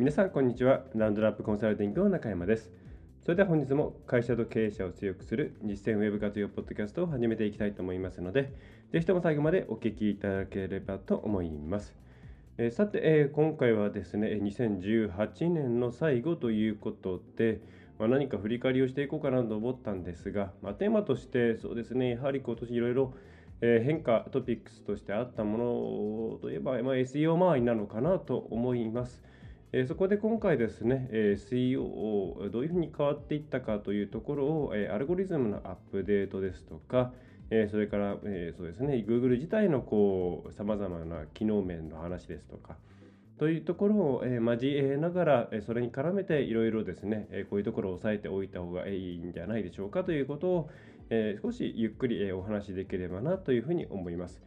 皆さんこんにちは。ランドラップコンサルティングの中山です。それでは本日も会社と経営者を強くする実践ウェブ活用ポッドキャストを始めていきたいと思いますのでぜひとも最後までお聞きいただければと思います。えー、さて、えー、今回はですね、2018年の最後ということで、まあ、何か振り返りをしていこうかなと思ったんですが、まあ、テーマとしてそうですね、やはり今年いろいろ変化トピックスとしてあったものといえば、まあ、SEO 周りなのかなと思います。えそこで今回ですね、え SEO どういうふうに変わっていったかというところを、えアルゴリズムのアップデートですとか、えそれから、えそうですね、Google 自体のこう様々な機能面の話ですとか、というところを、え交えながら、えそれに絡めていろいろですね、えこういうところを押さえておいた方がいいんじゃないでしょうかということを、え少しゆっくり、えお話しできればなというふうに思います。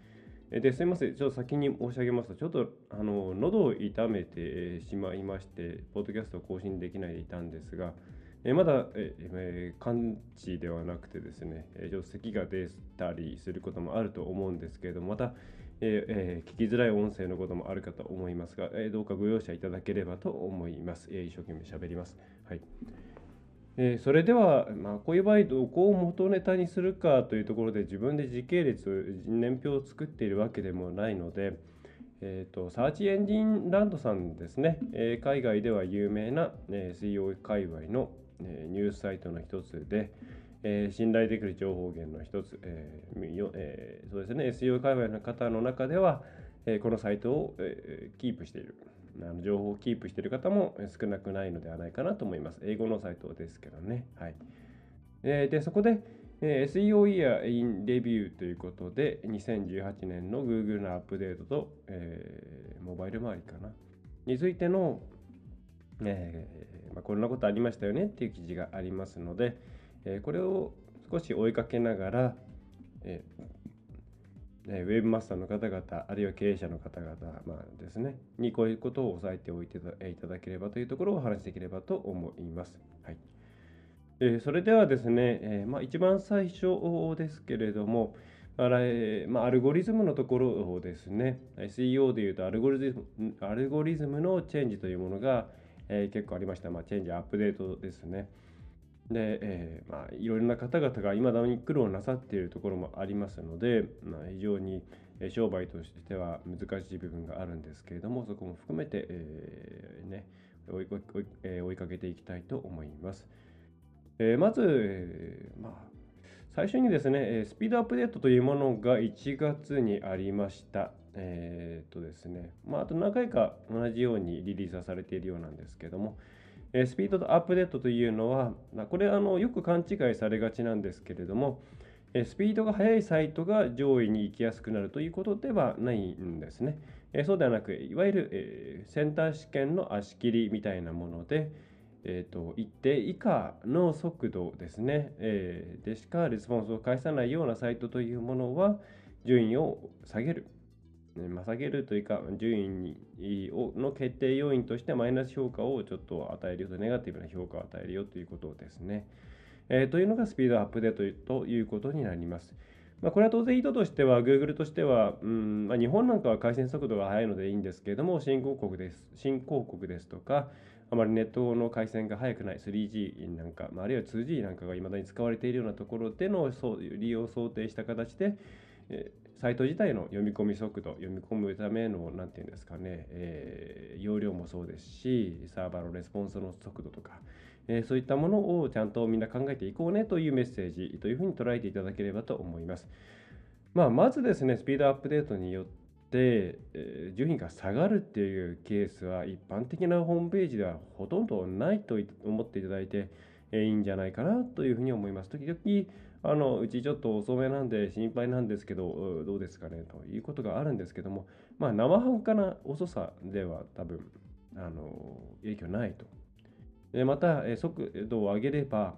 ですみません、ちょっと先に申し上げますと、ちょっとあの喉を痛めてしまいまして、ポッドキャストを更新できないでいたんですが、えまだ、ええ完治ではなくてですね、えちょっと咳が出たりすることもあると思うんですけれども、また、えー、聞きづらい音声のこともあるかと思いますが、えどうかご容赦いただければと思います。え一生懸命喋ります。はい。えそれでは、まあ、こういう場合どこを元ネタにするかというところで自分で時系列年表を作っているわけでもないので、えーと、サーチエンジンランドさんですね、えー、海外では有名な、えー、SEO 界隈のえニュースサイトの一つで、え信頼できる情報源の一つ、ええそうですね、SEO 界隈の方の中では、えこのサイトを、えキープしている。情報をキープしている方も少なくないのではないかなと思います。英語のサイトですけどね。はい。で、そこで、SEO Year in Review ということで、2018年の Google のアップデートと、えー、モバイル周りかな、についての、えー、まあ、こんなことありましたよねっていう記事がありますので、え、これを少し追いかけながら、えー、ウェブマスターの方々、あるいは経営者の方々、まあ、ですね、にこういうことを押さえておいていただければというところをお話しできればと思います。はいえ、それではですね、え、まあ、一番最初ですけれども、あれまあ、アルゴリズムのところをですね、SEO でいうとアルゴリズムアルゴリズムのチェンジというものが、え、結構ありました。まあ、チェンジ、アップデートですね。で、えー、まあ、いろいろな方々がいまだに苦労なさっているところもありますので、まあ、非常に商売としては難しい部分があるんですけれども、そこも含めて、えー、ね、追い追い、追いかけていきたいと思います。えー、まず、えー、まあ、最初にですね、スピードアップデートというものが1月にありました。えー、とですね、まあ、あと何回か同じようにリリースはされているようなんですけども、えスピードとアップデートというのは、これあのよく勘違いされがちなんですけれども、えスピードが速いサイトが上位に行きやすくなるということではないんですね。えそうではなく、いわゆるえセンター試験の足切りみたいなもので、えーと、一定以下の速度ですね、えー、でしかレスポンスを返さないようなサイトというものは順位を下げる。ま、下げるというか、順位の決定要因としてマイナス評価をちょっと与えるよと、ネガティブな評価を与えるよということですね。えー、というのがスピードアップデートということになります。まあ、これは当然意図としては、Google としては、うんまあ、日本なんかは回線速度が速いのでいいんですけれども、新興国です。新興国ですとか、あまりネットの回線が速くない 3G なんか、まあるいは 2G なんかが未だに使われているようなところでのそう利用を想定した形で、えサイト自体の読み込み速度、読み込むための、なんていうんですかね、えー、容量もそうですし、サーバーのレスポンスの速度とか、えー、そういったものをちゃんとみんな考えていこうねというメッセージというふうに捉えていただければと思います。まあ、まずですね、スピードアップデートによって、えー、順位が下がるっていうケースは一般的なホームページではほとんどないと思っていただいて、えー、いいんじゃないかなというふうに思います。時々あのうちちょっと遅めなんで心配なんですけどどうですかねということがあるんですけどもまあ生半可な遅さでは多分あの影響ないとでまた、速度を上げれば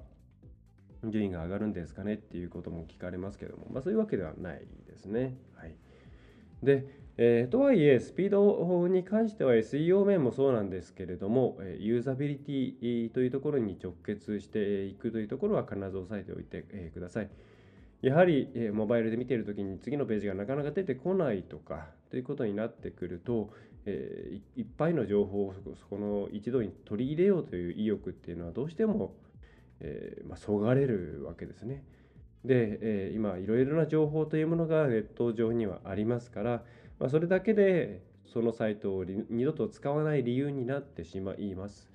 順位が上がるんですかねっていうことも聞かれますけども、まあ、そういうわけではないですね。はい、で、えー、とはいえ、スピードに関しては SEO 面もそうなんですけれども、ユーザビリティというところに直結していくというところは必ず押さえておいてください。やはり、えモバイルで見ているときに次のページがなかなか出てこないとかということになってくると、えー、いっぱいの情報をそこの一度に取り入れようという意欲っていうのはどうしても、えーまあ、そがれるわけですね。で、えー、今いろいろな情報というものがネット上にはありますから、まあ、それだけでそのサイトを二度と使わない理由になってしまいます。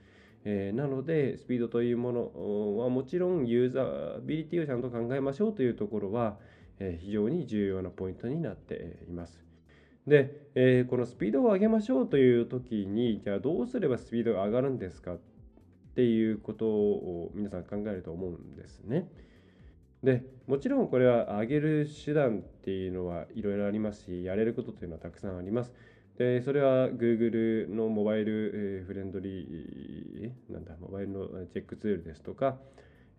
えー、なので、スピードというものはもちろんユーザビリティをちゃんと考えましょうというところは、えー、非常に重要なポイントになっています。で、えー、このスピードを上げましょうという時に、じゃあどうすればスピードが上がるんですかっていうことを皆さん考えると思うんですね。でもちろんこれは上げる手段っていうのはいろいろありますし、やれることというのはたくさんあります。でそれは Google のモバイルフレンドリー、なんだ、モバイルのチェックツールですとか、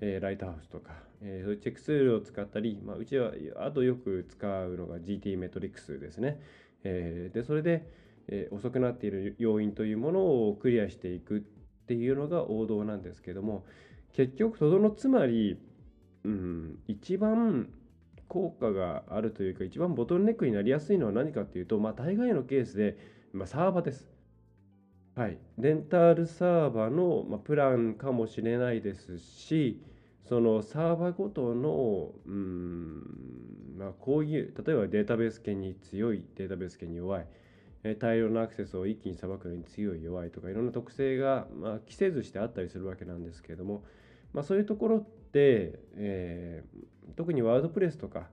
えライトハウスとか、えそういうチェックツールを使ったり、まあ、うちはあとよく使うのが GT メトリックスですね。でそれで、遅くなっている要因というものをクリアしていくっていうのが王道なんですけども結局とどのつまり、うん、一番効果があるというか一番ボトルネックになりやすいのは何かっていうと、まあ、大概のケースで、まあ、サーバーです。はい、レンタルサーバーの、まあ、プランかもしれないですしそのサーバーごとのうんまあ、こういう例えばデータベース系に強いデータベース系に弱い。大量のアクセスを一気にさばくのに強い弱いとかいろんな特性が、まあ、規制図してあったりするわけなんですけれども、まあ、そういうところって、えー、特にワードプレスとか、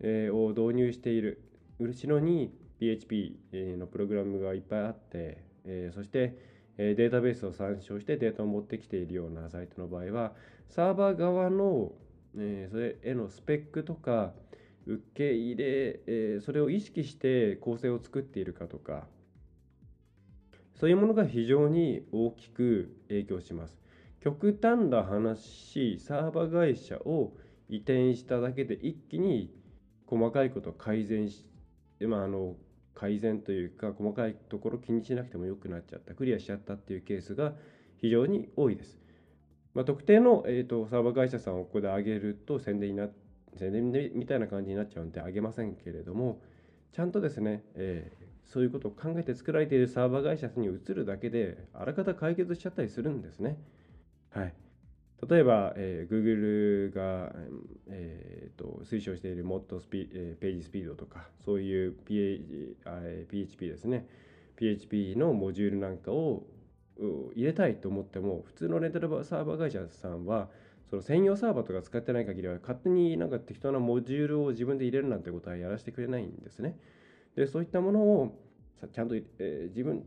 えー、を導入している後ろに PHP のプログラムがいっぱいあって、えー、そしてデータベースを参照してデータを持ってきているようなサイトの場合はサーバー側の、えそれへのスペックとか受け入れ、えー、それを意識して構成を作っているかとかそういうものが非常に大きく影響します。極端な話サーバー会社を移転しただけで一気に細かいことを改善し、まあ、あ改善というか細かいところ気にしなくてもよくなっちゃったクリアしちゃったっていうケースが非常に多いです。まあ、特定の、えーと、サーバー会社さんをここで上げると宣伝にな宣伝みたいな感じになっちゃうんであげませんけれどもちゃんとですね、えー、そういうことを考えて作られているサーバー会社に移るだけであらかた解決しちゃったりするんですね。はい、例えば、えー、Google が、えーと、推奨しているモッドスピ、えー、ページスピードとかそういう PH PHP ですね PHP のモジュールなんかを入れたいと思っても普通のレンタルサーバー会社さんはその専用サーバーとか使ってない限りは勝手になんか適当なモジュールを自分で入れるなんてことはやらせてくれないんですね。でそういったものをちゃんと、えー、自分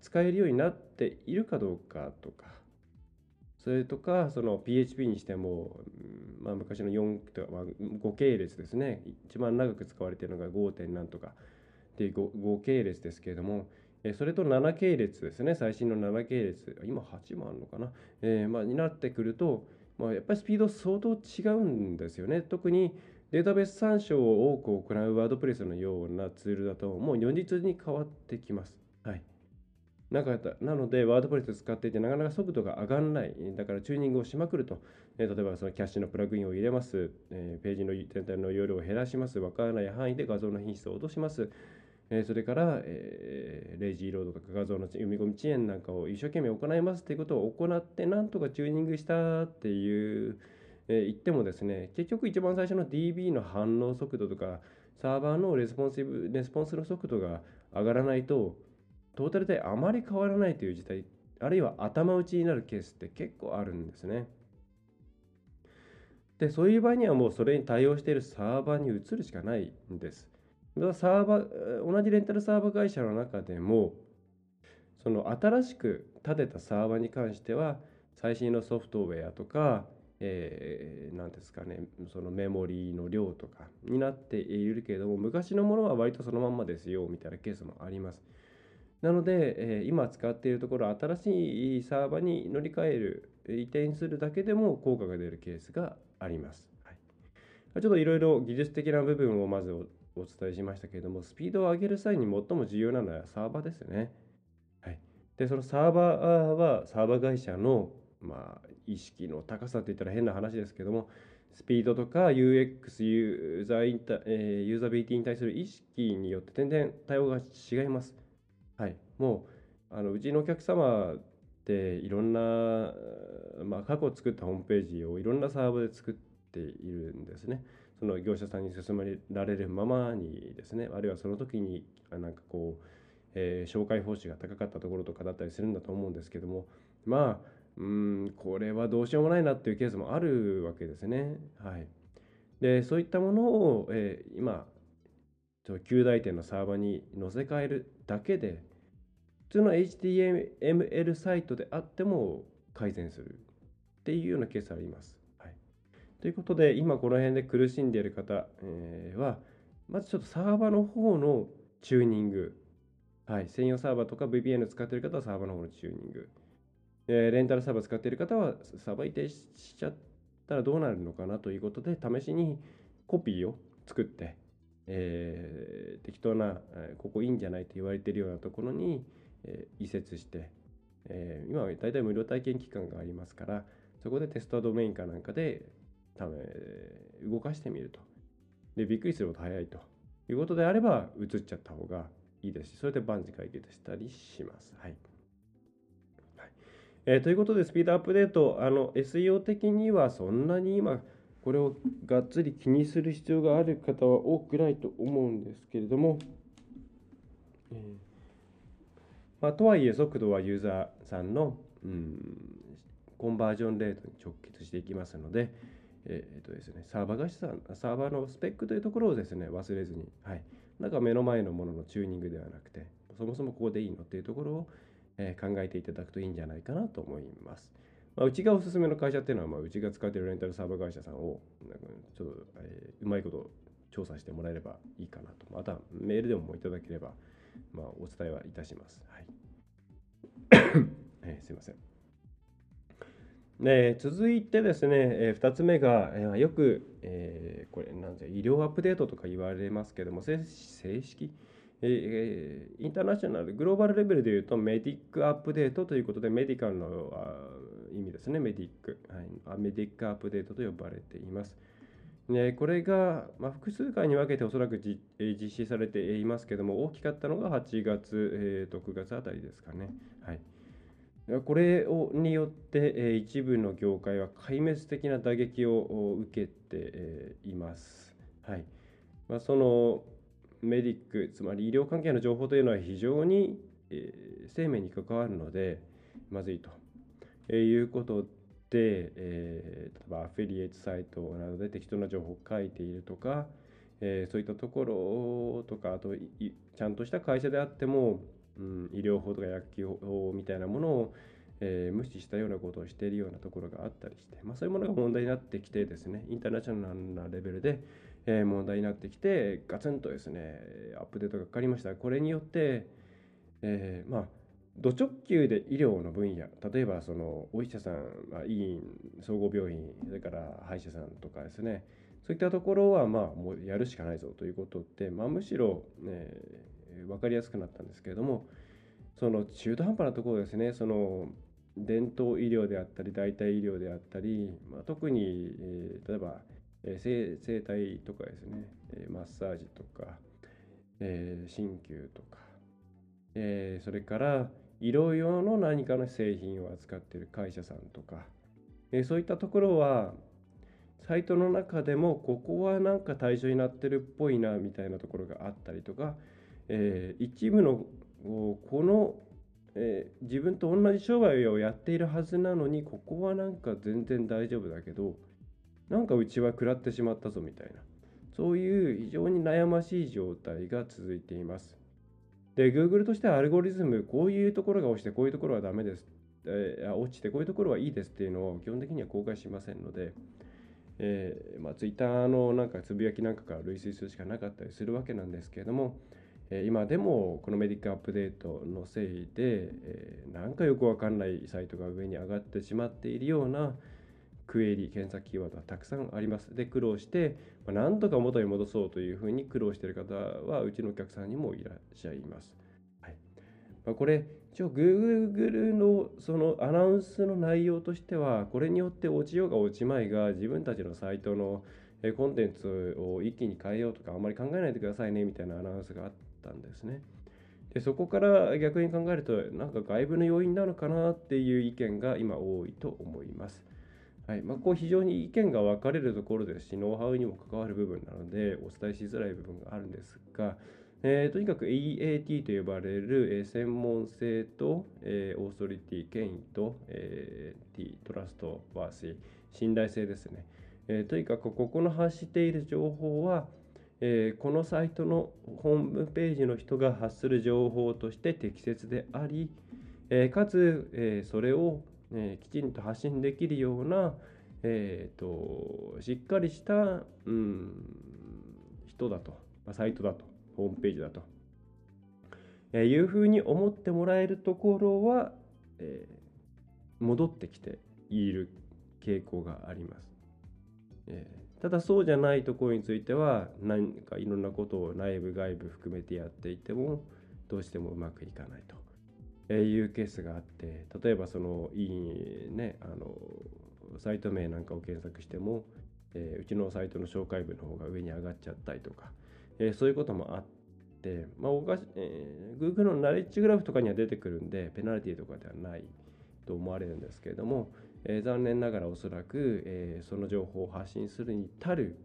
使えるようになっているかどうかとかそれとかその PHP にしても、まあ、昔の4とか、まあ、5系列ですね一番長く使われているのが 5. 点なんとかっていう 5, 5系列ですけれどもそれと7系列ですね最新の7系列今8もあるのかな、えーまあ、になってくるとまあ、やっぱりスピード相当違うんですよね。特にデータベース参照を多く行うワードプレスのようなツールだと、もう如実に変わってきます。はい。なかなので、ワードプレス使っていて、なかなか速度が上がらない。だからチューニングをしまくると。え例えば、そのキャッシュのプラグインを入れます。え、ページの全体の容量を減らします。わからない範囲で画像の品質を落とします。えそれから、えー、レイジーロードとか画像の読み込み遅延なんかを一生懸命行いますということを行ってなんとかチューニングしたっていう、え、言ってもですね結局一番最初の DB の反応速度とかサーバーのレスポンシブレスポンスの速度が上がらないとトータルであまり変わらないという事態あるいは頭打ちになるケースって結構あるんですね。でそういう場合にはもうそれに対応しているサーバーに移るしかないんです。サーバー同じレンタルサーバー会社の中でもその新しく建てたサーバーに関しては最新のソフトウェアとか、えー、何ですかねそのメモリーの量とかになっているけれども昔のものは割とそのまんまですよみたいなケースもあります。なので、えー、今使っているところ新しいサーバーに乗り換える移転するだけでも効果が出るケースがあります。はい、ちょっといろいろ技術的な部分をまずお伝えしましたけれども、スピードを上げる際に最も重要なのはサーバーですよね。はい、で、そのサーバーはサーバー会社の、まあ、意識の高さって言ったら変な話ですけども、スピードとか UX ユーザーインタ、えー、ユーザビリティに対する意識によって全然対応が違います。はい、もうあのうちのお客様っていろんな、まあ、過去作ったホームページをいろんなサーバーで作っているんですね。その業者さんに進められるままにですね、あるいはその時になんかこう、えー、紹介報酬が高かったところとかだったりするんだと思うんですけども、まあ、うんこれはどうしようもないなっていうケースもあるわけですね。はい、でそういったものを、えー、今旧大点のサーバーに載せ替えるだけで普通の HTML サイトであっても改善するっていうようなケースあります。はい、ということで今この辺で苦しんでいる方、えー、はまずちょっとサーバーの方のチューニング、はい、専用サーバーとか VPN 使っている方はサーバーの方のチューニング。えレンタルサーバー使っている方はサーバー移転しちゃったらどうなるのかなということで試しにコピーを作って、えー、適当な、ここいいんじゃないと言われているようなところに、え移設して、え、今は大体無料体験期間がありますからそこでテストドメインかなんかでため動かしてみると。でびっくりするほど早いということであれば移っちゃった方がいいですしそれで万事解決したりします。はい。えー、ということで、スピードアップデート、あの SEO 的にはそんなに今、これをがっつり気にする必要がある方は多くないと思うんですけれども、えー、まあ、とはいえ、速度はユーザーさんの、うん、コンバージョンレートに直結していきますので、えーとですね、サーバー会社さん、サーバーのスペックというところをですね、忘れずに、はい、なんか目の前のもののチューニングではなくて、そもそもここでいいのっていうところを、え考えていただくといいんじゃないかなと思います。まあ、うちがおすすめの会社っていうのは、まあ、うちが使っているレンタルサーバー会社さんをなんかちょっと、えー、うまいこと調査してもらえればいいかなと。またメールでもいただければ、まあ、お伝えはいたします。はい えー、すいません。で続いてですね、えー、2つ目が、えー、よく、えー、これなん医療アップデートとか言われますけども正式えー、インターナショナル、グローバルレベルでいうとメディックアップデートということで、メディカルの意味ですね、メディック、はい。メディックアップデートと呼ばれています。ね、これが、まあ、複数回に分けておそらく実施されていますけども、大きかったのが8月、えー、と9月あたりですかね。はい、これをによって、えー、一部の業界は壊滅的な打撃を受けて、えー、います。はいまあ、そのメディック、つまり医療関係の情報というのは非常に、えー、生命に関わるので、まずいと、えー、いうこと、えー、例えばアフィリエイトサイトなどで適当な情報を書いているとか、えー、そういったところとか、あとちゃんとした会社であっても、うん、医療法とか薬機法みたいなものを、えー、無視したようなことをしているようなところがあったりして、まあ、そういうものが問題になってきてですね、インターナショナルなレベルで、え問題になってきてガツンとですねアップデートがかかりました。これによって、え、まあ土直球で医療の分野例えばそのお医者さん、まあ、医院総合病院それから歯医者さんとかですね。そういったところはまあもうやるしかないぞということで、まあ、むしろ、ね、分かりやすくなったんですけれどもその中途半端なところですね。その伝統医療であったり代替医療であったり、まあ、特に、えー、例えばえー、整体とかですね、えー、マッサージとか、えー、鍼灸とか、えー、それから医療用の何かの製品を扱っている会社さんとか、えー、そういったところはサイトの中でもここはなんか対象になってるっぽいなみたいなところがあったりとか、えー、一部のこの、えー、自分と同じ商売をやっているはずなのにここはなんか全然大丈夫だけどなんかうちは食らってしまったぞみたいな。そういう非常に悩ましい状態が続いています。で Google としてはアルゴリズムこういうところが落ちてこういうところはダメです、えー、落ちてこういうところはいいですっていうのを基本的には公開しませんので、えーまあ、Twitter のなんかつぶやきなんかから類推するしかなかったりするわけなんですけれどもえ、今でもこのメディックアップデートのせいで、えなんかよくわかんないサイトが上に上がってしまっているようなクエリ検索キーワードはたくさんあります。で、苦労して、まなんとか元に戻そうというふうに苦労している方はうちのお客さんにもいらっしゃいます。はいまあ、これ一応 Google のそのアナウンスの内容としてはこれによって落ちようが落ちまいが自分たちのサイトのコンテンツを一気に変えようとかあんまり考えないでくださいねみたいなアナウンスがあったんですね。でそこから逆に考えるとなんか外部の要因なのかなっていう意見が今多いと思います。はいまあ、こう非常に意見が分かれるところですしノウハウにも関わる部分なのでお伝えしづらい部分があるんですがえー、とにかく EAT と呼ばれる、えー、専門性と、えー、オーソリティ、権威と、えー、T、トラスト、バーシー、信頼性ですね。え、とにかくここの発している情報は、え、このサイトのホームページの人が発する情報として適切であり、え、かつ、え、それを、えー、きちんと発信できるような、えーと、しっかりした、うん、人だと、まあサイトだとホームページだと、えいうふうに思ってもらえるところは、えー、戻ってきている傾向があります。えー、ただそうじゃないところについては何かいろんなことを内部外部含めてやっていてもどうしてもうまくいかないというケースがあって例えばそのいいねあのサイト名なんかを検索しても、えー、うちのサイトの紹介文の方が上に上がっちゃったりとか、えー、そういうこともあって、まあおかしえー、Google のナレッジグラフとかには出てくるんで、ペナルティとかではないと思われるんですけれども、えー、残念ながらおそらく、えー、その情報を発信するに足る、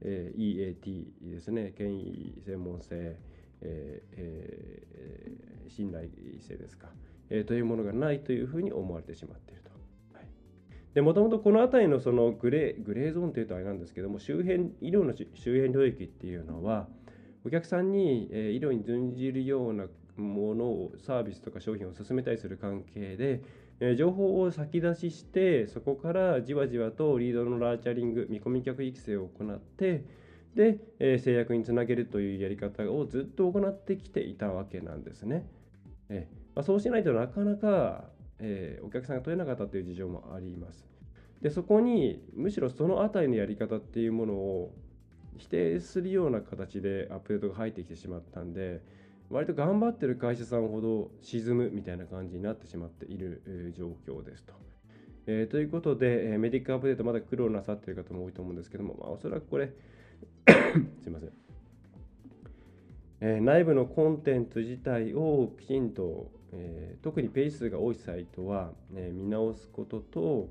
えー、EAT ですね、権威専門性、えーえー、信頼性ですか、えー、というものがないというふうに思われてしまっていると。でもともとこの辺りのそのグレーグレーゾーンというとあれなんですけども周辺医療の周辺領域っていうのはお客さんに、え医療に準じるようなものをサービスとか商品を進めたりする関係で、え情報を先出ししてそこからじわじわとリードのラーチャリング見込み客育成を行ってで、え制約につなげるというやり方をずっと行ってきていたわけなんですね。えまあ、そうしないとなかなかえー、お客さんが取れなかったという事情もあります。でそこにむしろその辺りのやり方っていうものを否定するような形でアップデートが入ってきてしまったんで割と頑張ってる会社さんほど沈むみたいな感じになってしまっている、状況ですと。えー、ということで、え、メディックアップデートまだ苦労なさっている方も多いと思うんですけども、まあ、おそらくこれ すいません、えー、内部のコンテンツ自体をきちんとえー、特にページ数が多いサイトは、ね、見直すことと、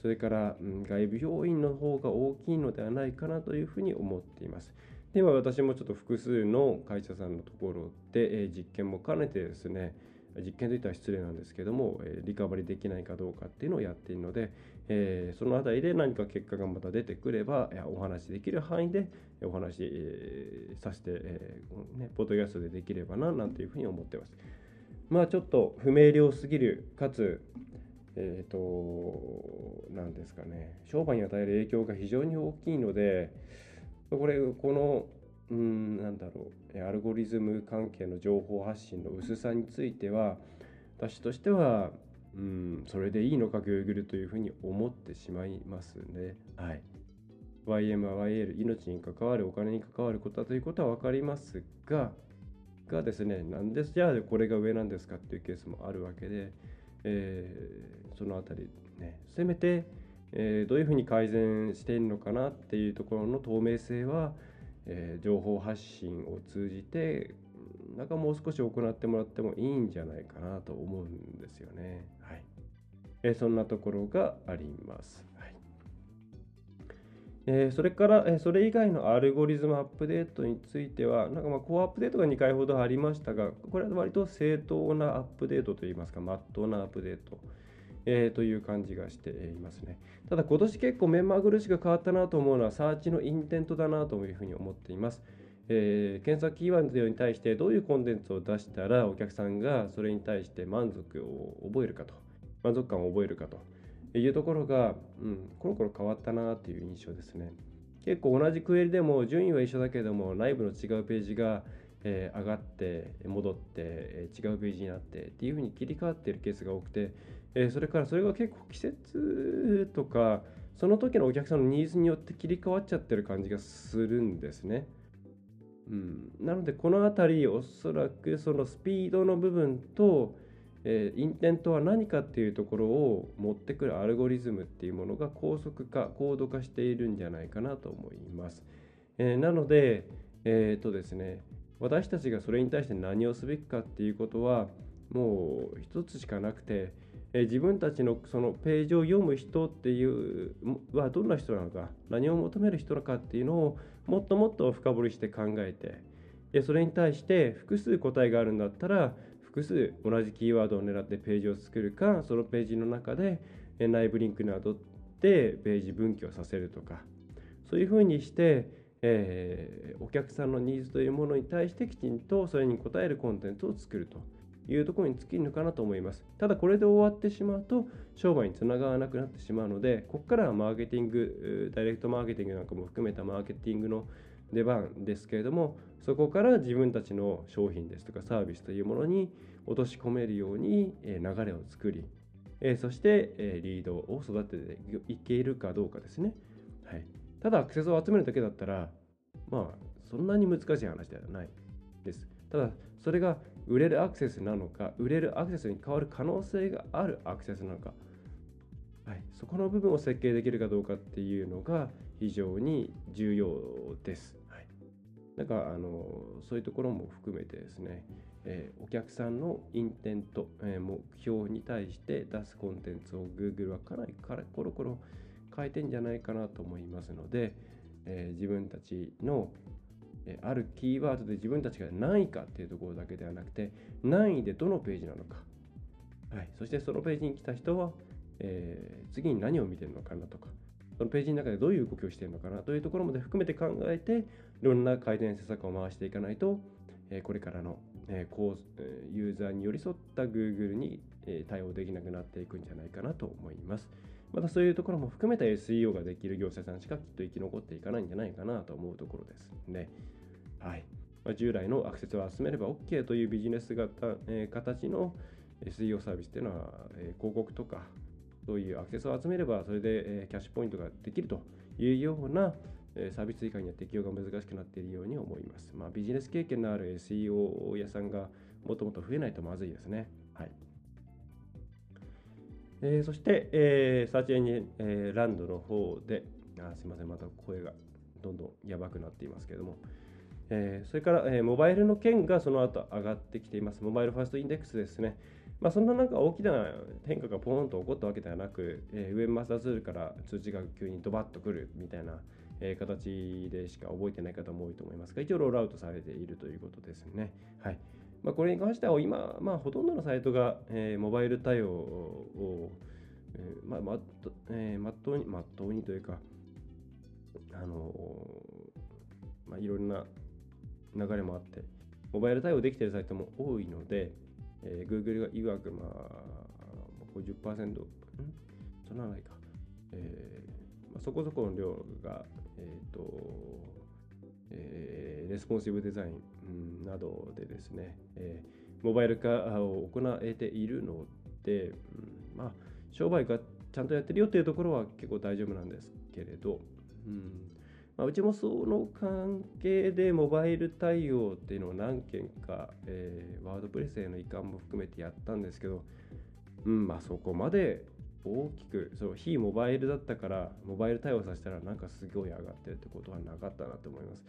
それから、うん、外部要因の方が大きいのではないかなというふうに思っています。では私もちょっと複数の会社さんのところで、えー、実験も兼ねてですね、実験といったら失礼なんですけども、えー、リカバリできないかどうかっていうのをやっているので、えー、そのあたりで何か結果がまた出てくれば、お話できる範囲でお話し、えー、させて、えーね、ポッドキャストでできればな、なんていうふうに思ってます。まあちょっと不明瞭すぎるかつえっ、ー、と何ですかね商売に与える影響が非常に大きいのでこれこのうんなんだろうアルゴリズム関係の情報発信の薄さについては私としてはうんそれでいいのか Google というふうに思ってしまいますね。はい。YM は YL 命に関わるお金に関わることだということは分かりますががですね、なんでじゃあこれが上なんですかっていうケースもあるわけで、えー、そのあたりね、せめて、えー、どういうふうに改善しているのかなっていうところの透明性は、えー、情報発信を通じて、なんかもう少し行ってもらってもいいんじゃないかなと思うんですよね。はい。え、そんなところがあります。はいえそれから、えそれ以外のアルゴリズムアップデートについては、なんかまあコアアップデートが2回ほどありましたが、これは割と正当なアップデートといいますか、まっとうなアップデート、えー、という感じがしていますね。ただ今年結構目まぐるしく変わったなと思うのは、サーチのインテントだなというふうに思っています。えー、検索キーワードに対してどういうコンテンツを出したらお客さんがそれに対して満足を覚えるかと、満足感を覚えるかと。いうところが、うん、コロコロ変わったなっていう印象ですね。結構同じクエリでも順位は一緒だけども内部の違うページがえー、上がって戻って、えー、違うページになってっていうふうに切り替わっているケースが多くて、えー、それからそれが結構季節とかその時のお客さんのニーズによって切り替わっちゃってる感じがするんですね。うん、なのでこの辺りおそらくそのスピードの部分と、えー、インテントは何かっていうところを持ってくるアルゴリズムっていうものが高速化高度化しているんじゃないかなと思います。えー、なので、えーとですね、私たちがそれに対して何をすべきかっていうことはもう一つしかなくて、え自分たちのそのページを読む人っていうはどんな人なのか何を求める人なのかっていうのをもっともっと深掘りして考えてでそれに対して複数答えがあるんだったら複数同じキーワードを狙ってページを作るかそのページの中で内部リンクなどでページ分岐をさせるとかそういうふうにしてえ、お客さんのニーズというものに対してきちんとそれに応えるコンテンツを作ると。いうところに尽きるかなと思います。ただこれで終わってしまうと商売につながらなくなってしまうので、ここからはマーケティング、ダイレクトマーケティングなんかも含めたマーケティングの出番ですけれども、そこから自分たちの商品ですとかサービスというものに落とし込めるように流れを作り、そしてリードを育てていけるかどうかですね。はい、ただアクセスを集めるだけだったら、まあ、そんなに難しい話ではないです。ただ、それが売れるアクセスなのか、売れるアクセスに変わる可能性があるアクセスなのか、はい、そこの部分を設計できるかどうかっていうのが非常に重要です。はい、なんかあのそういうところも含めてですね、えー、お客さんのインテント、えー、目標に対して出すコンテンツを Google はかなりコロコロ変えてんじゃないかなと思いますので、えー、自分たちのあるキーワードで自分たちが何位かっていうところだけではなくて何位でどのページなのか、はい、そしてそのページに来た人は、えー、次に何を見てるのかなとかそのページの中でどういう動きをしているのかなというところまで含めて考えていろんな改善施策を回していかないと、え、これからの、え、こうユーザーに寄り添った Google に、え対応できなくなっていくんじゃないかなと思います。またそういうところも含めた SEO ができる業者さんしかきっと生き残っていかないんじゃないかなと思うところですね。はい。まあ、従来のアクセスを集めれば OK というビジネス型、えー、形の SEO サービスっていうのは、えー、広告とかそういうアクセスを集めればそれで、えー、キャッシュポイントができるというような、えー、サービス以下には適用が難しくなっているように思います。まあ、ビジネス経験のある SEO 屋さんがもともと増えないとまずいですね。はい。えー、そして、えー、サーチエンジン、えー、ランドの方で、あすみません、また声がどんどんやばくなっていますけれども、えー、それから、えー、モバイルの件がその後上がってきています。モバイルファーストインデックスですね。まあ、そんななんか大きな変化がポーンと起こったわけではなく、えー、ウェブマスターツールから通知が急にドバッとくるみたいな、えー、形でしか覚えてない方も多いと思いますが、一応ロールアウトされているということですね。はい。まあ、これに関しては今、まあ、ほとんどのサイトが、えー、モバイル対応を、えーまあまっとえー、まっとうに、まっとうにというか、あのまあ、いろんな流れもあって、モバイル対応できているサイトも多いので、えー、Google が曰く、まあ、50%、ん？そんなないか、えーまあ、そこそこの量が、えっ、ー、と、えー、レスポンシブデザイン、などでですね、えー、モバイル化を行えているので、うん、まあ、商売がちゃんとやってるよっていうところは結構大丈夫なんですけれど、うん。まあ、うちもその関係でモバイル対応っていうのを何件か、えー、 WordPress への移管も含めてやったんですけど、うん、まあそこまで大きくその非モバイルだったからモバイル対応させたらなんかすごい上がってるってことはなかったなと思います。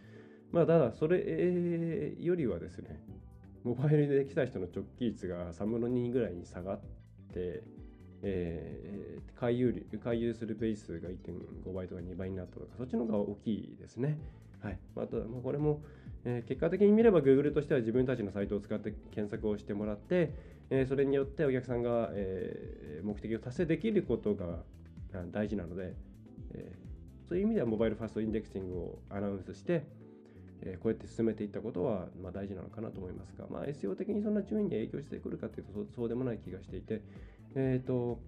まあただそれよりはですねモバイルで来た人の直帰率が3分の2ぐらいに下がって、えー、回遊回遊するベースが1.5倍とか2倍になったとかそっちの方が大きいですね。はい、また、まあ、これも、えー、結果的に見れば Google としては自分たちのサイトを使って検索をしてもらって、えー、それによってお客さんが、えー、目的を達成できることが大事なので、えそういう意味ではモバイルファーストインデックシングをアナウンスして、えこうやって進めていったことは、ま、大事なのかなと思いますが、まあ、SEO 的にそんな順位に影響してくるかというとそうでもない気がしていて、えーと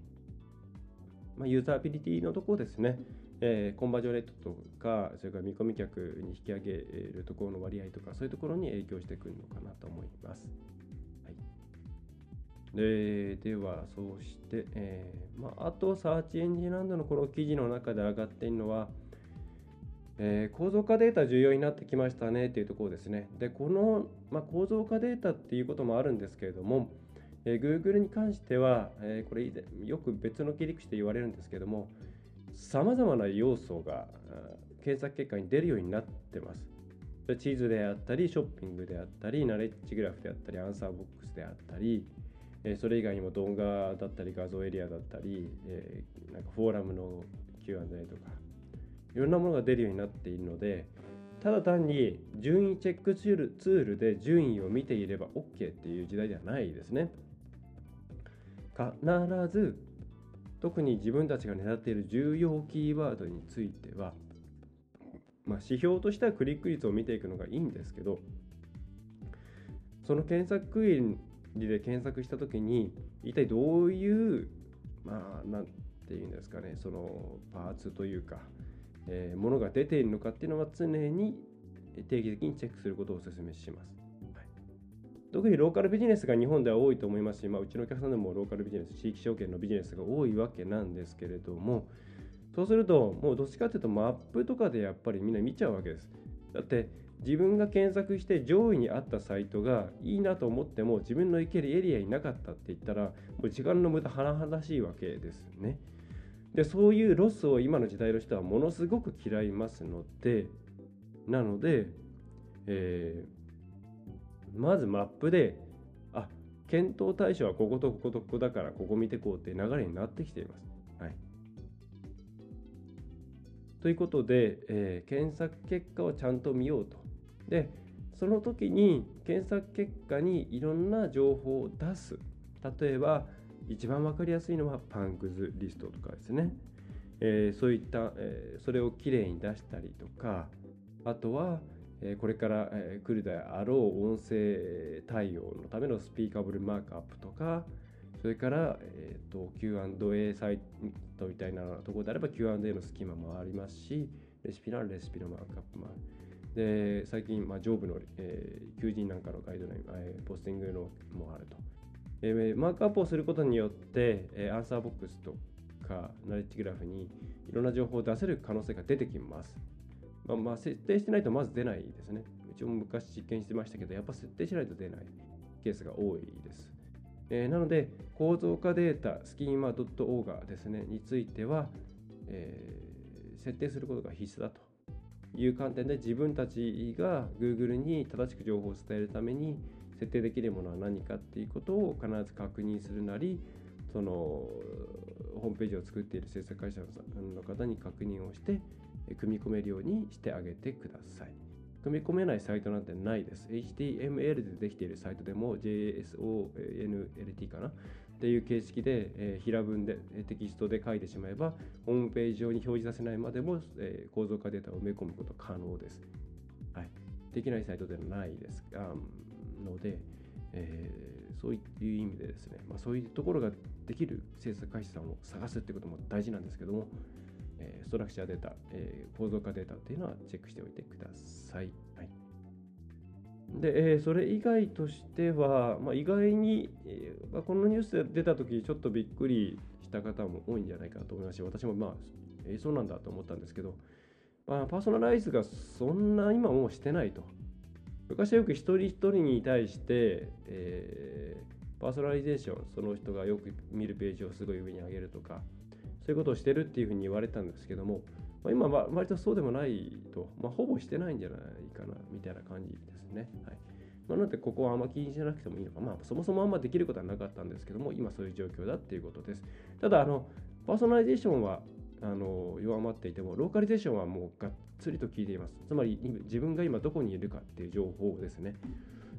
まあ、ユーザビリティのところですね、えー、コンバージョンレートとか、それから見込み客に引き上げるところの割合とか、そういうところに影響してくるのかなと思います。はい、ででは、そうして、えーまあ、あと、サーチエンジンランドのこの記事の中で上がっているのは、えー、構造化データ重要になってきましたねというところですね。で、この、まあ、構造化データっていうこともあるんですけれども、えー、Google に関しては、えー、これよく別の切り口で言われるんですけども、さまざまな要素が検索結果に出るようになってます。地図であったり、ショッピングであったり、ナレッジグラフであったり、アンサーボックスであったり、それ以外にも動画だったり、画像エリアだったり、なんかフォーラムの Q&A とか、いろんなものが出るようになっているのでただ単に順位チェックツールツールで順位を見ていれば OK っていう時代ではないですね必ず特に自分たちが狙っている重要キーワードについては、まあ、指標としてはクリック率を見ていくのがいいんですけどその検索クエリで検索した時に一体どういうまあなんていうんですかねそのパーツというかえー、ものが出ているのかっていうのは常に定期的にチェックすることをお勧めします。特にローカルビジネスが日本では多いと思いますし、まあ、うちのお客さんでもローカルビジネス、地域証券のビジネスが多いわけなんですけれども、そうすると、もうどっちかっていうと、マップとかでやっぱりみんな見ちゃうわけです。だって、自分が検索して上位にあったサイトがいいなと思っても自分の行けるエリアになかったって言ったらもう時間の無駄甚だしいわけですね。でそういうロスを今の時代の人はものすごく嫌いますのでなので、えー、まずマップであ検討対象はこことこことここだからここ見てこうっていう流れになってきています。はい、ということで、えー、検索結果をちゃんと見ようと。でその時に検索結果にいろんな情報を出す。例えば一番分かりやすいのはパンクズリストとかですね、えー、そういった、えー、それをきれいに出したりとかあとは、これから、来るであろう音声対応のためのスピーカブルマークアップとかそれから、えーと、Q&A サイトみたいなところであれば Q&A の隙間もありますしレシピならレシピのマークアップもある。で最近、まあ、上部の、えー、求人なんかのガイドライン、えー、ポスティングのもあると。えー、マークアップをすることによって、えー、アンサーボックスとかナレッジグラフにいろんな情報を出せる可能性が出てきます。まあ、まあ、設定してないとまず出ないですね。うちも昔実験してましたけど、やっぱ設定しないと出ないケースが多いです。えー、なので、構造化データ、スキーマ .org ですね、については、えー、設定することが必須だという観点で自分たちが Google に正しく情報を伝えるために設定できるものは何かっていうことを必ず確認するなりそのホームページを作っている制作会社の方に確認をして組み込めるようにしてあげてください。組み込めないサイトなんてないです。HTML でできているサイトでも JSONLT かなっていう形式で、平文でテキストで書いてしまえばホームページ上に表示させないまでも、構造化データを埋め込むこと可能です。はい、できないサイトではないです。あので、えー、そういう意味でですね、まあ、そういうところができる制作会社さんを探すってことも大事なんですけども、え、ストラクチャーデータ、えー、構造化データっていうのはチェックしておいてください。はいで、え、それ以外としては、まあ、意外に、えまあ、このニュースで出たとき、ちょっとびっくりした方も多いんじゃないかと思いますし、私もまあ、えー、そうなんだと思ったんですけど、まあ、パーソナライズがそんな今もうしてないと。昔はよく一人一人に対して、えー、パーソナリゼーション、その人がよく見るページをすごい上に上げるとか、そういうことをしてるっていうふうに言われたんですけども、まあ、今は割とそうでもないと、まあ、ほぼしてないんじゃないかな、みたいな感じですね。はいまなので、ここはあんま気にしなくてもいいのか。まあ、そもそもあんまできることはなかったんですけども、今そういう状況だっていうことです。ただ、あの、パーソナリゼーションはあの弱まっていても、ローカリゼーションはもうがっつりと効いています。つまり、自分が今どこにいるかっていう情報をですね。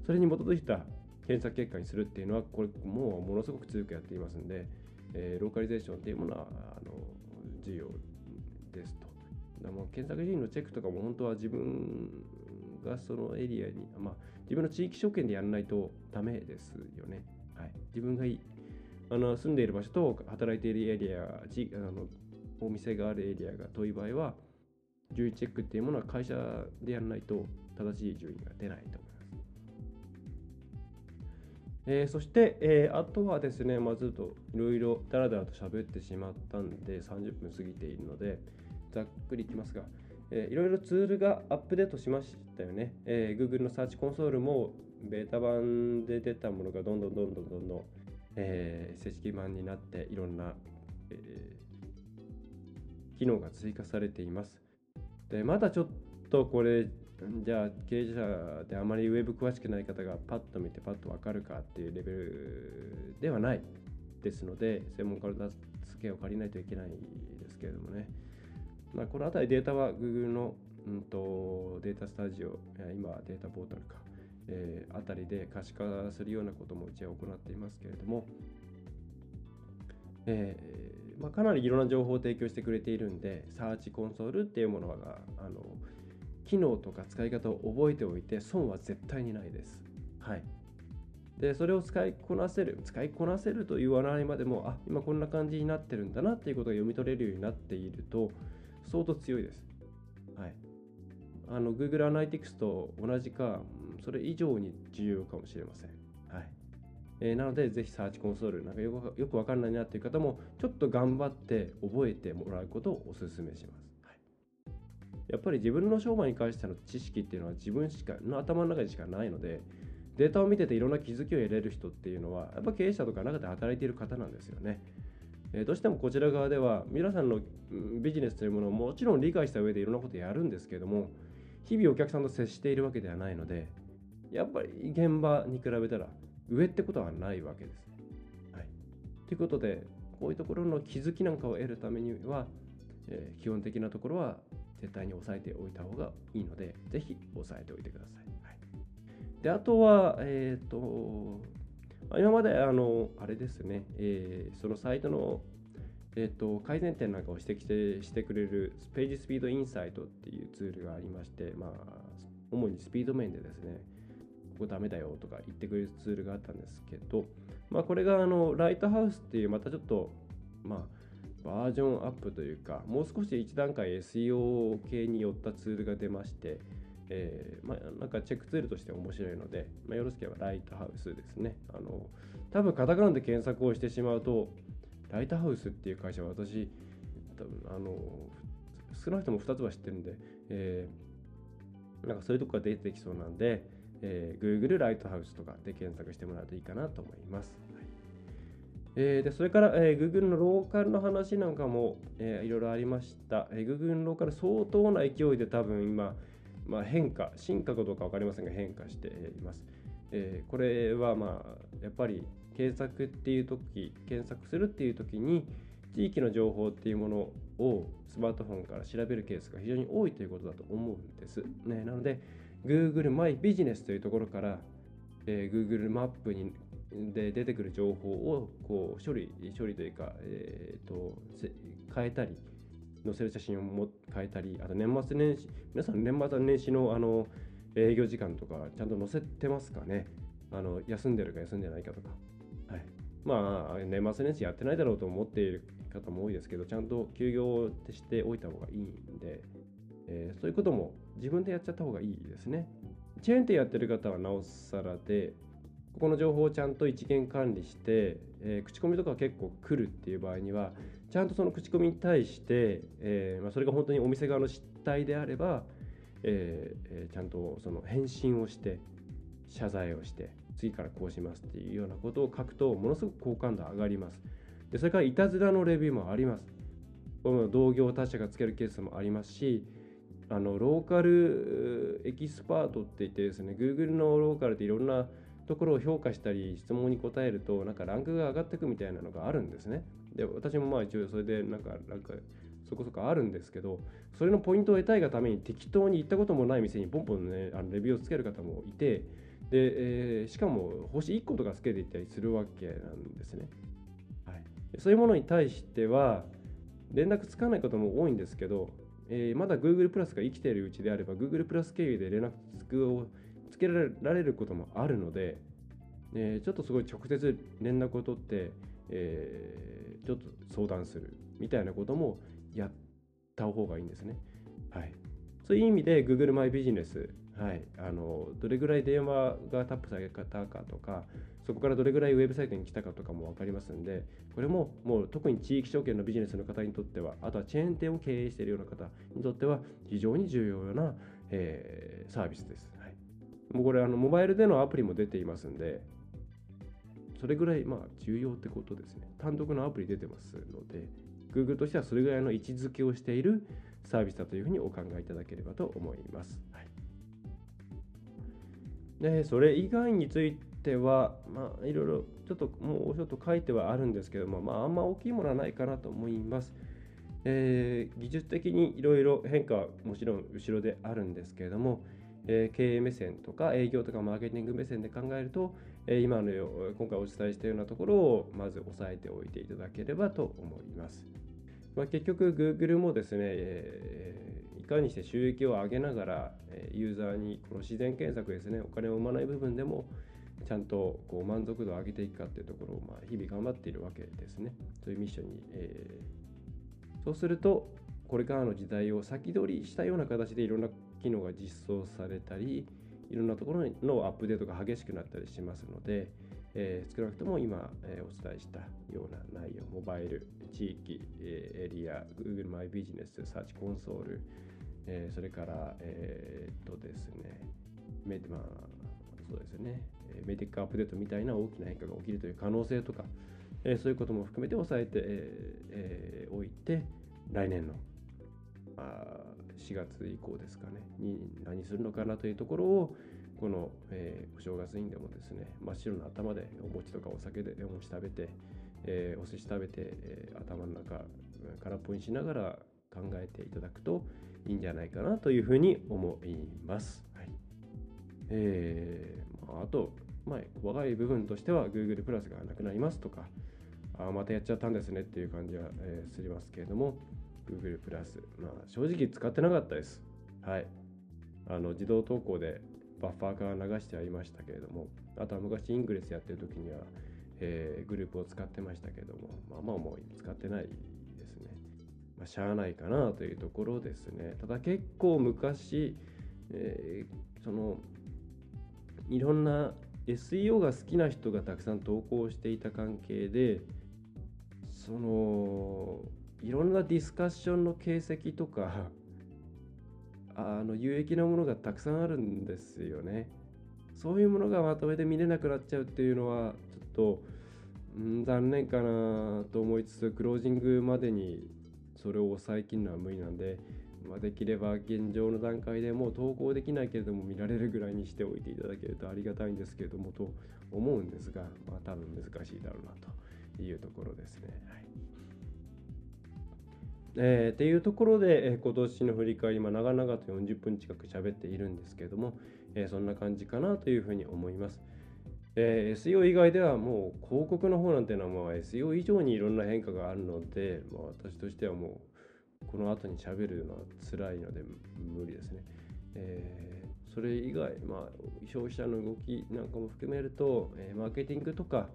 それに基づいた検索結果にするっていうのは、これもうものすごく強くやっていますんで、えー、ローカリゼーションっていうものはあの重要ですと。だも検索順位のチェックとかも本当は自分がそのエリアに、まあ、自分の地域証券でやらないとダメですよね。はい、自分がいいあの住んでいる場所と働いているエリア、地あのお店があるエリアが遠い場合は順位チェックっていうものは会社でやらないと正しい順位が出ないと。えー、そして、えー、あとはですね、まずっといろいろだらだらと喋ってしまったんで30分過ぎているのでざっくりいきますが、えー、いろいろツールがアップデートしましたよね。えー、Google のサーチコンソールもベータ版で出たものがどんどんどんどんどんどん、えー、正式版になっていろんな、えー、機能が追加されています。でまだちょっとこれじゃあ経営者であまりウェブ詳しくない方がパッと見てパッと分かるかっていうレベルではないですので専門家の助けを借りないといけないですけれどもね、まあ、この辺りデータは Google の、うんと、データスタジオ今はデータポータルか、えー、あたりで可視化するようなこともうちは行っていますけれども、えーまあ、かなりいろんな情報を提供してくれているんでサーチコンソールっていうものがあの機能とか使い方を覚えておいて損は絶対にないです。はい。で、それを使いこなせる、使いこなせると言わないまでも、あ、今こんな感じになってるんだなっていうことが読み取れるようになっていると、相当強いです。はい。あの、Google Analytics と同じか、それ以上に重要かもしれません。はい。えー、なので、ぜひサーチコンソール、なんかよくよくわかんないなっていう方も、ちょっと頑張って覚えてもらうことをお勧めします。やっぱり自分の商売に関しての知識っていうのは自分しかの頭の中にしかないのでデータを見てていろんな気づきを得れる人っていうのはやっぱ経営者とか中で働いている方なんですよね。えー、どうしてもこちら側では皆さんのビジネスというものをもちろん理解した上でいろんなことやるんですけども日々お客さんと接しているわけではないのでやっぱり現場に比べたら上ってことはないわけです。はい、ということでこういうところの気づきなんかを得るためには、えー、基本的なところは絶対に押さえておいた方がいいので、ぜひ押さえておいてください。はい、で、あとは、えっ、ー、と、今まで、あの、あれですね、えー、そのサイトの、えっ、ー、と、改善点なんかを指摘してしてくれるページスピードインサイトっていうツールがありまして、まあ、主にスピード面でですね、ここダメだよとか言ってくれるツールがあったんですけど、まあ、これがあのライトハウスっていうまたちょっと、まあ、バージョンアップというか、もう少し一段階 SEO 系に寄ったツールが出まして、えー、まあ、なんかチェックツールとして面白いので、まあ、よろしければライトハウスですね。あの、多分カタカナで検索をしてしまうと、ライトハウスっていう会社は私、多分あの、少なくとも2つは知ってるんで、えー、なんかそういうとこが出てきそうなんで、えー、Google ライトハウスとかで検索してもらうといいかなと思います。えー、でそれから、えー、Google のローカルの話なんかも、えー、いろいろありました。えー、Google のローカル相当な勢いで多分今、まあ、変化、進化かどうか分かりませんが変化しています。えー、これはまあやっぱり検索っていう時、検索するっていう時に地域の情報っていうものをスマートフォンから調べるケースが非常に多いということだと思うんです。ね、なので Google マイビジネスというところから、えー、Google マップにで出てくる情報をこう処理処理というか、えーと、変えたり載せる写真をも変えたりあと年末年始皆さん年末年始のあの営業時間とかちゃんと載せてますかね？あの休んでるか休んでないかとか、はい、まあ年末年始やってないだろうと思っている方も多いですけどちゃんと休業しておいた方がいいんで、えー、そういうことも自分でやっちゃった方がいいですね。チェーン店やってる方はなおさらでここの情報をちゃんと一元管理して、えー、口コミとか結構来るっていう場合にはちゃんとその口コミに対して、えーまあ、それが本当にお店側の失態であれば、えー、ちゃんとその返信をして謝罪をして次からこうしますっていうようなことを書くとものすごく好感度上がります。でそれからいたずらのレビューもあります。同業他社がつけるケースもありますしあのローカルエキスパートって言ってですね Google のローカルっていろんなところを評価したり質問に答えるとなんかランクが上がっていくみたいなのがあるんですね。で私もまあ一応それでなんかなんかそこそこあるんですけどそれのポイントを得たいがために適当に行ったこともない店にポンポンねあのレビューをつける方もいてで、えー、しかも星1個とかつけていったりするわけなんですね。はい、そういうものに対しては連絡つかないことも多いんですけど、えー、まだ Google プラスが生きているうちであれば Google プラス経由で連絡つくをつけられることもあるので、えー、ちょっとすごい直接連絡を取って、えー、ちょっと相談するみたいなこともやった方がいいんですね。はい、そういう意味で Google マイビジネス、はい、あのどれぐらい電話がタップされたかとか、そこからどれぐらいウェブサイトに来たかとかも分かりますんで、これももう特に地域証券のビジネスの方にとっては、あとはチェーン店を経営しているような方にとっては非常に重要な、えー、サービスです。はい、もうこれあの、モバイルでのアプリも出ていますんで、それぐらいまあ重要ってことですね。単独のアプリ出てますので、Google としてはそれぐらいの位置づけをしているサービスだというふうにお考えいただければと思います。はい、でそれ以外については、まあ、いろいろちょっともうちょっと書いてはあるんですけども、まあ、あんま大きいものはないかなと思います。えー、技術的にいろいろ変化はもちろん後ろであるんですけれども、え、経営目線とか営業とかマーケティング目線で考えると、え、今のよ今回お伝えしたようなところをまず押さえておいていただければと思います。まあ、結局 Google もですね、えー、いかにして収益を上げながらユーザーにこの自然検索ですねお金を生まない部分でもちゃんとこう満足度を上げていくかっていうところをまあ日々頑張っているわけですね。そういうミッションに、えー、そうするとこれからの時代を先取りしたような形でいろんな機能が実装されたりいろんなところのアップデートが激しくなったりしますので、えー、少なくとも今、えー、お伝えしたような内容モバイル地域、えー、エリア Google マイビジネスサーチコンソール、えー、それから、え、っとですねメまあそうですねメディックアップデートみたいな大きな変化が起きるという可能性とか、え、そういうことも含めて押さえてお、えー、いて来年のあ4月以降ですかねに何するのかなというところをこの、えー、お正月にでもですね真っ白な頭でお餅とかお酒でお餅食べて、えー、お寿司食べて、えー、頭の中空っぽにしながら考えていただくといいんじゃないかなというふうに思います。はいえーま、ああと、まあ、若い部分としては Google プラスがなくなりますとかあまたやっちゃったんですねっていう感じは、えー、すりますけれども Google プラス、まあ、正直使ってなかったです。はい。あの自動投稿でバッファーから流してありましたけれども、あとは昔イングレスやってる時には、えー、グループを使ってましたけれども、まあまあもう使ってないですね。まあ、しゃあないかなというところですね。ただ結構昔、えー、その、いろんな SEO が好きな人がたくさん投稿していた関係で、その、いろんなディスカッションの形跡とか あの有益なものがたくさんあるんですよね。そういうものがまとめて見れなくなっちゃうっていうのはちょっと、うん、残念かなと思いつつクロージングまでにそれを抑えきるのは無理なんで、まあ、できれば現状の段階でもう投稿できないけれども見られるぐらいにしておいていただけるとありがたいんですけれどもと思うんですが、まあ、多分難しいだろうなというところですね。はいえー、っていうところで、えー、今年の振り返り、まあ、長々と40分近く喋っているんですけども、えー、そんな感じかなというふうに思います。えー、SEO 以外ではもう広告の方なんていうのはもう SEO 以上にいろんな変化があるので、まあ、私としてはもうこの後に喋るのは辛いので無理ですね。えー、それ以外、まあ、消費者の動きなんかも含めると、えー、マーケティングとか、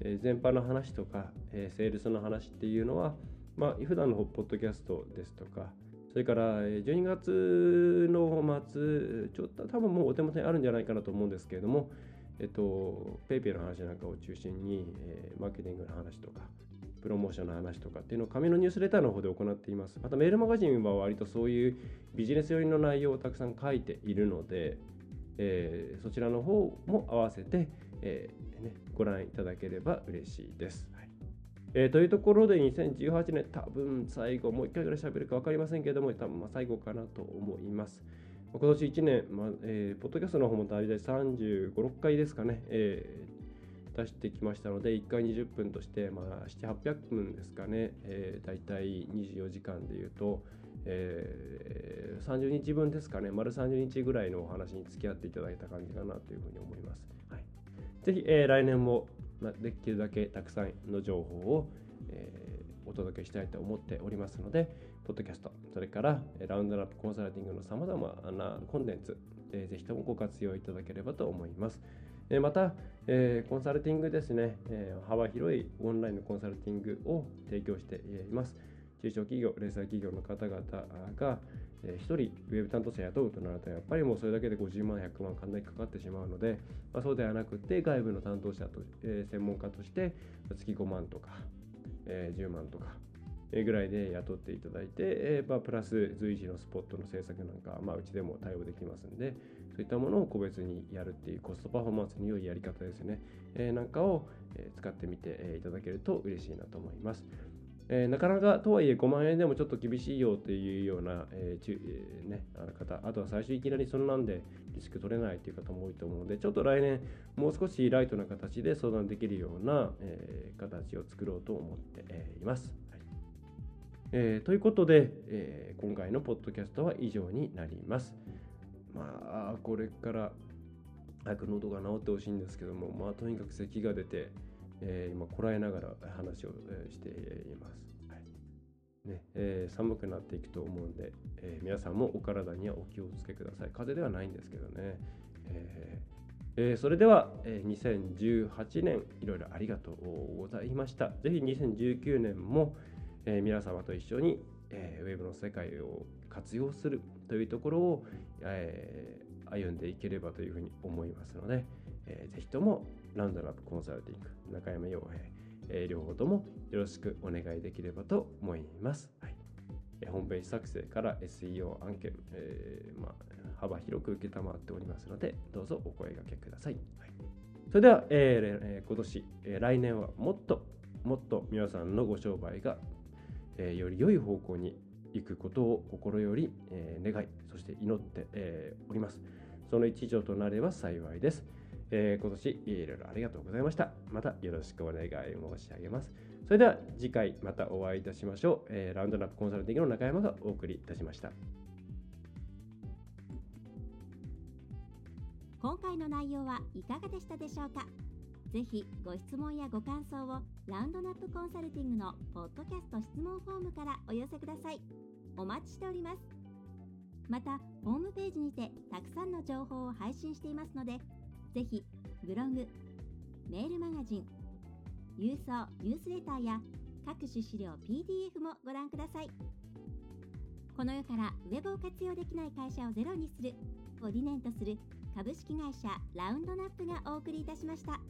えー、全般の話とか、えー、セールスの話っていうのは、まあ、普段のポッドキャストですとか、それから12月の末、ちょっと多分もうお手元にあるんじゃないかなと思うんですけれども、えっと、ペイペイの話なんかを中心に、えー、マーケティングの話とか、プロモーションの話とかっていうのを紙のニュースレターの方で行っています。またメールマガジンは割とそういうビジネス寄りの内容をたくさん書いているので、えー、そちらの方も合わせて、えーね、ご覧いただければ嬉しいです。えー、というところで2018年多分最後もう1回ぐらい喋るか分かりませんけれども多分ま最後かなと思います。今年1年、まあえー、ポッドキャストの方も大体35、6回ですかね、えー、出してきましたので、1回20分として、まあ、7、800分ですかね、えー、大体24時間でいうと、えー、30日分ですかね、丸30日ぐらいのお話に付き合っていただいた感じかなというふうに思います。はい、ぜひ、えー、来年もまできるだけたくさんの情報を、えー、お届けしたいと思っておりますので、ポッドキャスト、それからラウンドラップコンサルティングのさまざまなコンテンツ、えー、ぜひともご活用いただければと思います。えー、また、えー、コンサルティングですね、えー、幅広いオンラインのコンサルティングを提供しています。中小企業、零細企業の方々が、えー、1人ウェブ担当者雇うとなると、やっぱりもうそれだけで50万、100万、かなりかかってしまうので、まあ、そうではなくて、外部の担当者と、えー、専門家として、月5万とか、えー、10万とか、ぐらいで雇っていただいて、えまあ、プラス随時のスポットの制作なんか、まあ、うちでも対応できますんで、そういったものを個別にやるっていうコストパフォーマンスに良いやり方ですね、え、なんかを使ってみていただけると嬉しいなと思います。えー、なかなかとはいえ5万円でもちょっと厳しいよっていうような、えーえー、ね、あの方、あとは最初いきなりそんなんでリスク取れないという方も多いと思うので、ちょっと来年もう少しライトな形で相談できるような、えー、形を作ろうと思っています。はいえー、ということで、えー、今回のポッドキャストは以上になります。まあ、これから早く喉が治ってほしいんですけども、まあ、とにかく咳が出て、えー、今こらえながら話をしています。はいねえー、寒くなっていくと思うんで、えー、皆さんもお体にはお気をつけください。風邪ではないんですけどね。えーえー、それでは、えー、2018年いろいろありがとうございました。ぜひ2019年も、えー、皆様と一緒に、えー、ウェブの世界を活用するというところを、えー、歩んでいければというふうに思いますので、えー、ぜひともラウンドラップコンサルティング中山洋平、えー、両方ともよろしくお願いできればと思います。はいホームページ作成から SEO 案件、えー、まあ、幅広く受けたまっておりますので、どうぞお声掛けください。はい、それでは、えー、今年、えー、来年はもっともっと皆さんのご商売が、えー、より良い方向に行くことを心より、えー、願い、そして祈って、えー、おります。その一助となれば幸いです。えー、今年いろいろありがとうございました。またよろしくお願い申し上げます。それでは次回またお会いいたしましょう。えー、ラウンドナップコンサルティングの中山がお送りいたしました。今回の内容はいかがでしたでしょうか？ぜひご質問やご感想をラウンドナップコンサルティングのポッドキャスト質問フォームからお寄せください。お待ちしております。また、ホームページにてたくさんの情報を配信していますので、ぜひブログ、メールマガジン、郵送ニュースレターや各種資料 PDF もご覧ください。この世からウェブを活用できない会社をゼロにするを理念とする株式会社ラウンドナップがお送りいたしました。